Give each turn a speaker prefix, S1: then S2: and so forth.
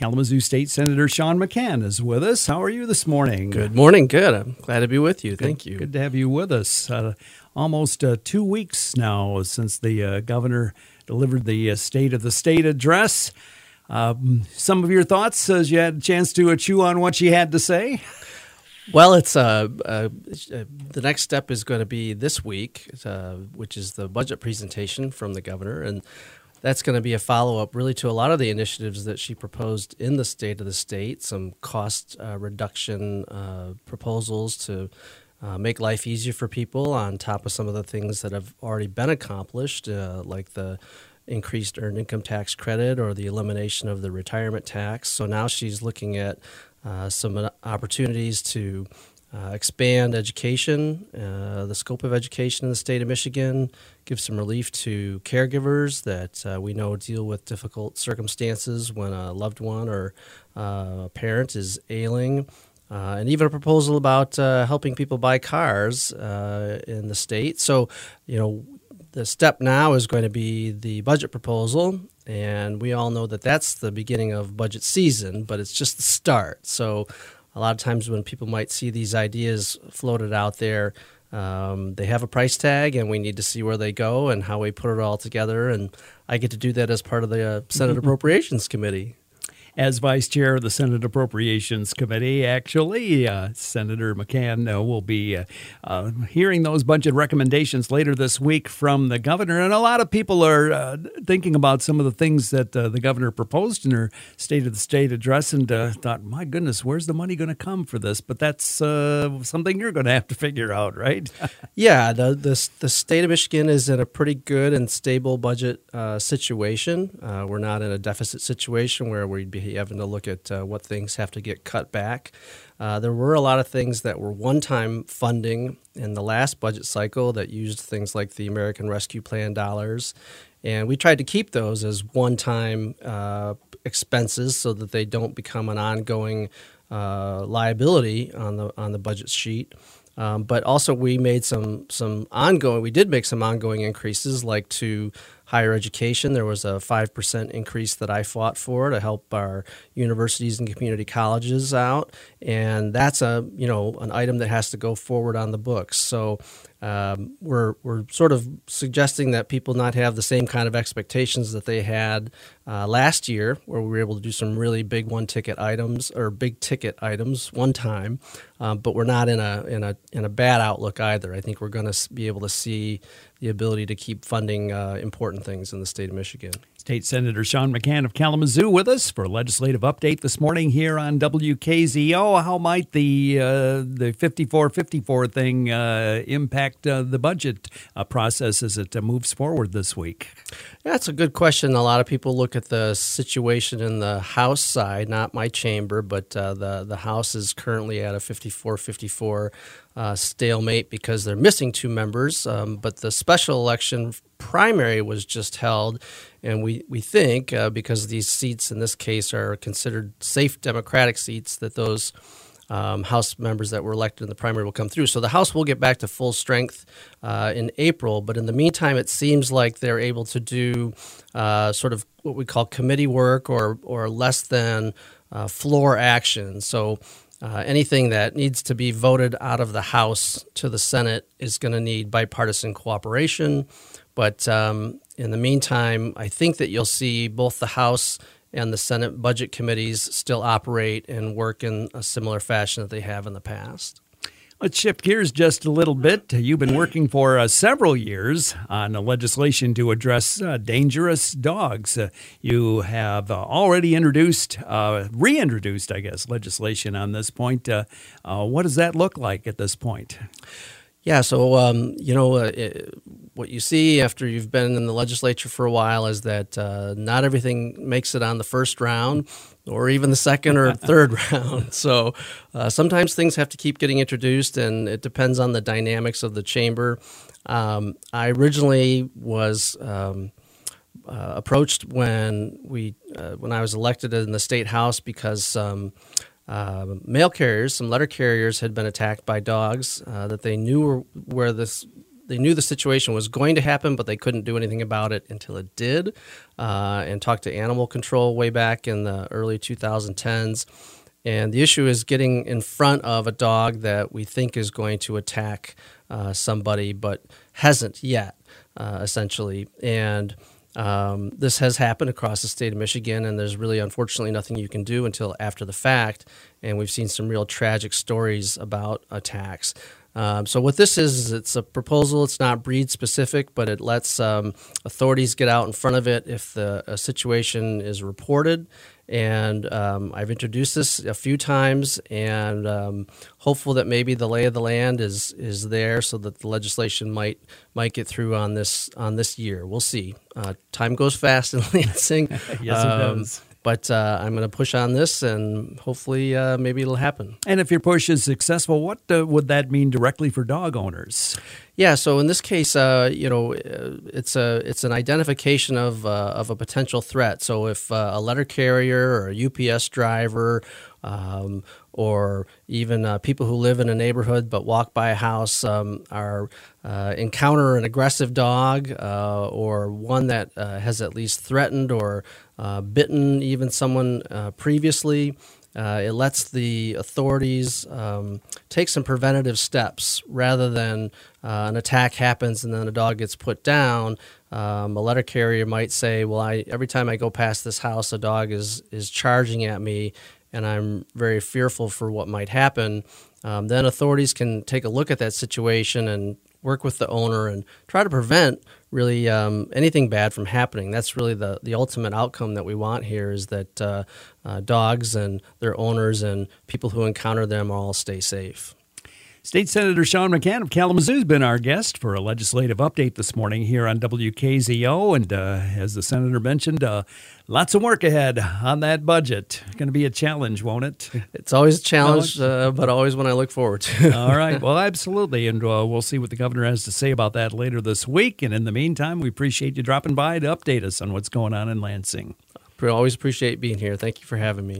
S1: Kalamazoo State Senator Sean McCann is with us. How are you this morning?
S2: Good morning. Good. I'm glad to be with you.
S1: Good,
S2: Thank you.
S1: Good to have you with us. Uh, almost uh, two weeks now since the uh, governor delivered the uh, State of the State address. Um, some of your thoughts as you had a chance to uh, chew on what she had to say?
S2: Well, it's uh, uh, the next step is going to be this week, uh, which is the budget presentation from the governor, and that's going to be a follow up, really, to a lot of the initiatives that she proposed in the state of the state. Some cost uh, reduction uh, proposals to uh, make life easier for people, on top of some of the things that have already been accomplished, like the increased earned income tax credit or the elimination of the retirement tax. So now she's looking at uh, some opportunities to uh, expand education, uh, the scope of education in the state of Michigan, give some relief to caregivers that uh, we know deal with difficult circumstances when a loved one or uh, a parent is ailing. Uh, and even a proposal about helping people buy cars in the state. So, you know, the step now is going to be the budget proposal, and we all know that that's the beginning of budget season, but it's just the start. So, a lot of times when people might see these ideas floated out there, um, they have a price tag, and we need to see where they go and how we put it all together. And I get to do that as part of the uh, Senate Appropriations Committee
S1: as vice chair of the Senate Appropriations Committee. Actually, uh, Senator McCann uh, will be uh, uh, hearing those budget recommendations later this week from the governor. And a lot of people are uh, thinking about some of the things that uh, the governor proposed in her State of the State address and thought, my goodness, where's the money going to come for this? But that's something you're going to have to figure out, right?
S2: yeah, the, the, the, state of Michigan is in a pretty good and stable budget situation. we're not in a deficit situation where we'd be having to look at uh, what things have to get cut back. Uh, there were a lot of things that were one time funding in the last budget cycle that used things like the American Rescue Plan dollars. And we tried to keep those as one time uh, expenses so that they don't become an ongoing uh, liability on the, on the budget sheet. Um, but also, we made some some ongoing. We did make some ongoing increases, like to higher education. There was a 5% increase that I fought for to help our universities and community colleges out. And that's a, you know, an item that has to go forward on the books. So um, we're, we're sort of suggesting that people not have the same kind of expectations that they had uh, last year, where we were able to do some really big one ticket items or big ticket items one time. Um, but we're not in a, in, a, in a bad outlook either. I think we're going to be able to see the ability to keep funding uh, important things in the state of Michigan.
S1: State Senator Sean McCann of Kalamazoo with us for a legislative update this morning here on WKZO. How might the uh, the 5454 thing uh, impact uh, the budget uh, process as it uh, moves forward this week?
S2: That's a good question. A lot of people look at the situation in the House side, not my chamber, but uh, the the House is currently at a 5454 uh, stalemate because they're missing two members. Um, but the special election primary was just held, and we, we think uh, because these seats in this case are considered safe Democratic seats, that those um, House members that were elected in the primary will come through. So the House will get back to full strength uh, in April. But in the meantime, it seems like they're able to do uh, sort of what we call committee work or, or less than uh, floor action. So uh, anything that needs to be voted out of the House to the Senate is going to need bipartisan cooperation. But um, in the meantime, I think that you'll see both the House and the Senate budget committees still operate and work in a similar fashion that they have in the past.
S1: Let's shift gears just a little bit. You've been working for uh, several years on legislation to address uh, dangerous dogs. Uh, you have uh, already introduced, uh, reintroduced, I guess, legislation on this point. Uh, what does that look like at this point?
S2: Yeah, so um, you know it, what you see after you've been in the legislature for a while is that not everything makes it on the first round or even the second or third round. So uh, sometimes things have to keep getting introduced, and it depends on the dynamics of the chamber. Um, I originally was um, uh, approached when we uh, when I was elected in the state house because some uh, mail carriers, some letter carriers, had been attacked by dogs uh, that they knew were, where this they knew the situation was going to happen, but they couldn't do anything about it until it did. Uh, and talked to animal control way back in the early 2010s. And the issue is getting in front of a dog that we think is going to attack uh, somebody, but hasn't yet, uh, essentially. And um, this has happened across the state of Michigan, and there's really, unfortunately, nothing you can do until after the fact. And we've seen some real tragic stories about attacks. Um, so what this is, is it's a proposal. It's not breed specific, but it lets um, authorities get out in front of it if the a situation is reported. And um, I've introduced this a few times, and um, hopeful that maybe the lay of the land is is there, so that the legislation might might get through on this on this year. We'll see. Uh, time goes fast in Lansing.
S1: yes, it
S2: Um,
S1: does.
S2: But uh, I'm going to push on this, and hopefully, uh, maybe it'll happen.
S1: And if your push is successful, what uh, would that mean directly for dog owners?
S2: Yeah. So in this case, uh, you know, uh, it's a it's an identification of uh, of a potential threat. So if uh, a letter carrier or a UPS driver. Um, or even uh, people who live in a neighborhood but walk by a house um, are uh, encounter an aggressive dog uh, or one that uh, has at least threatened or uh, bitten even someone previously. Uh, it lets the authorities um, take some preventative steps rather than uh, an attack happens and then a dog gets put down. Um, a letter carrier might say, "Well, I every time I go past this house, a dog is is charging at me, and I'm very fearful for what might happen." Um, then authorities can take a look at that situation and work with the owner and try to prevent really um, anything bad from happening. That's really the, the ultimate outcome that we want here is that uh, uh, dogs and their owners and people who encounter them all stay safe.
S1: State Senator Sean McCann of Kalamazoo has been our guest for a legislative update this morning here on WKZO. And uh, as the senator mentioned, uh, lots of work ahead on that budget. Going to be a challenge, won't it?
S2: It's always a challenge, uh, but always one I look forward to.
S1: All right. Well, absolutely. And uh, we'll see what the governor has to say about that later this week. And in the meantime, we appreciate you dropping by to update us on what's going on in Lansing.
S2: always appreciate being here. Thank you for having me.